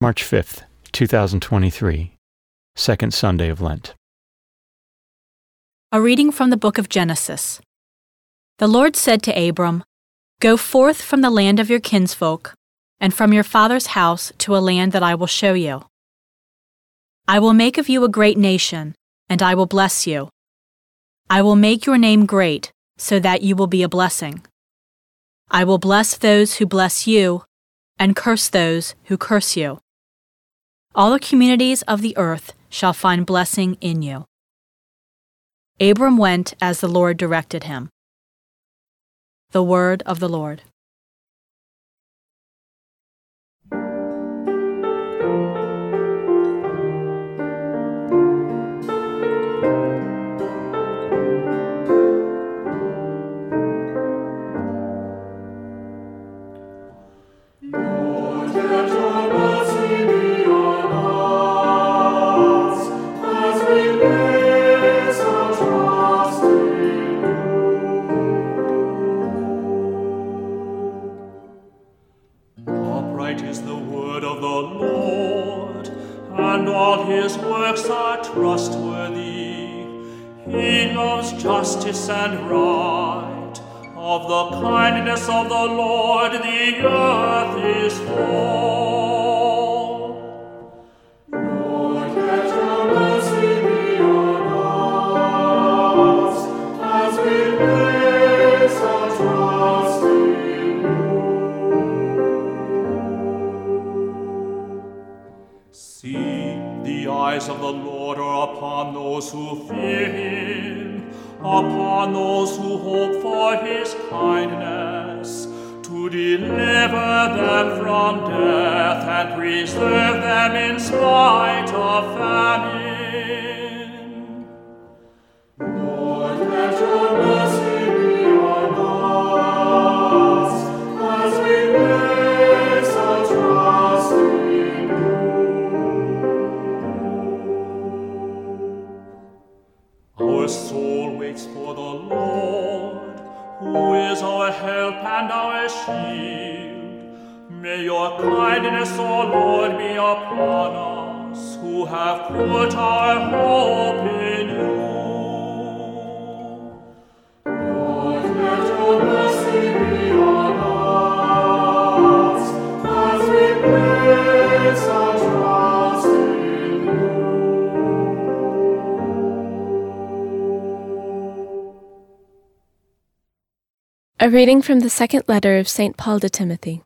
March 5th, 2023, Second Sunday of Lent. A reading from the book of Genesis. The Lord said to Abram, Go forth from the land of your kinsfolk, and from your father's house to a land that I will show you. I will make of you a great nation, and I will bless you. I will make your name great, so that you will be a blessing. I will bless those who bless you, and curse those who curse you. All the communities of the earth shall find blessing in you. Abram went as the Lord directed him. The word of the Lord. Word of the Lord, and all his works are trustworthy. He loves justice and right. Of the kindness of the Lord the earth is full. Eyes of the Lord are upon those who fear him, upon those who hope for his kindness, to deliver them from death and preserve them in spite of famine. Our soul waits for the Lord, who is our help and our shield. May your kindness, O Lord, be upon us, who have put our hope in you. A reading from the second letter of St. Paul to Timothy.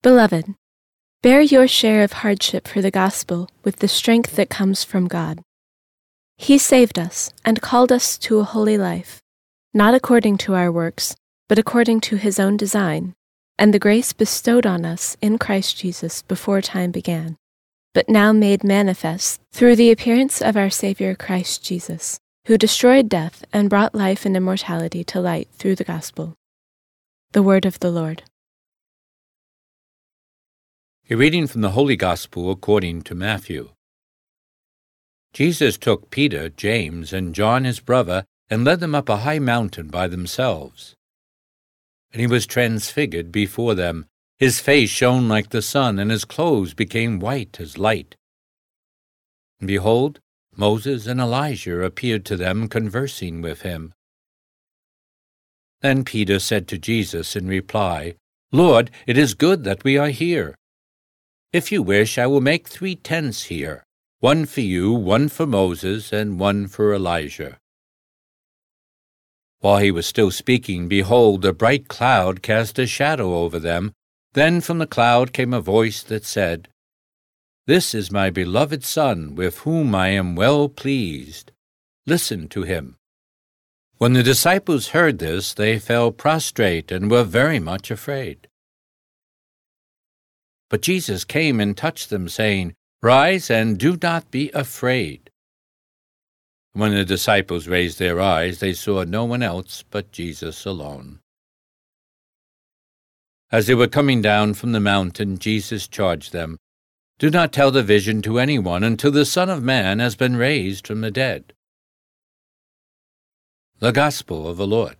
Beloved, bear your share of hardship for the gospel with the strength that comes from God. He saved us and called us to a holy life, not according to our works, but according to his own design, and the grace bestowed on us in Christ Jesus before time began, but now made manifest through the appearance of our Savior Christ Jesus who destroyed death and brought life and immortality to light through the gospel. The word of the Lord. A reading from the Holy Gospel according to Matthew. Jesus took Peter, James, and John his brother, and led them up a high mountain by themselves. And he was transfigured before them. His face shone like the sun, and his clothes became white as light. And behold, Moses and Elijah appeared to them conversing with him. Then Peter said to Jesus in reply, Lord, it is good that we are here. If you wish, I will make three tents here one for you, one for Moses, and one for Elijah. While he was still speaking, behold, a bright cloud cast a shadow over them. Then from the cloud came a voice that said, this is my beloved Son, with whom I am well pleased. Listen to him. When the disciples heard this, they fell prostrate and were very much afraid. But Jesus came and touched them, saying, Rise and do not be afraid. When the disciples raised their eyes, they saw no one else but Jesus alone. As they were coming down from the mountain, Jesus charged them, Do not tell the vision to anyone until the Son of Man has been raised from the dead. The Gospel of the Lord.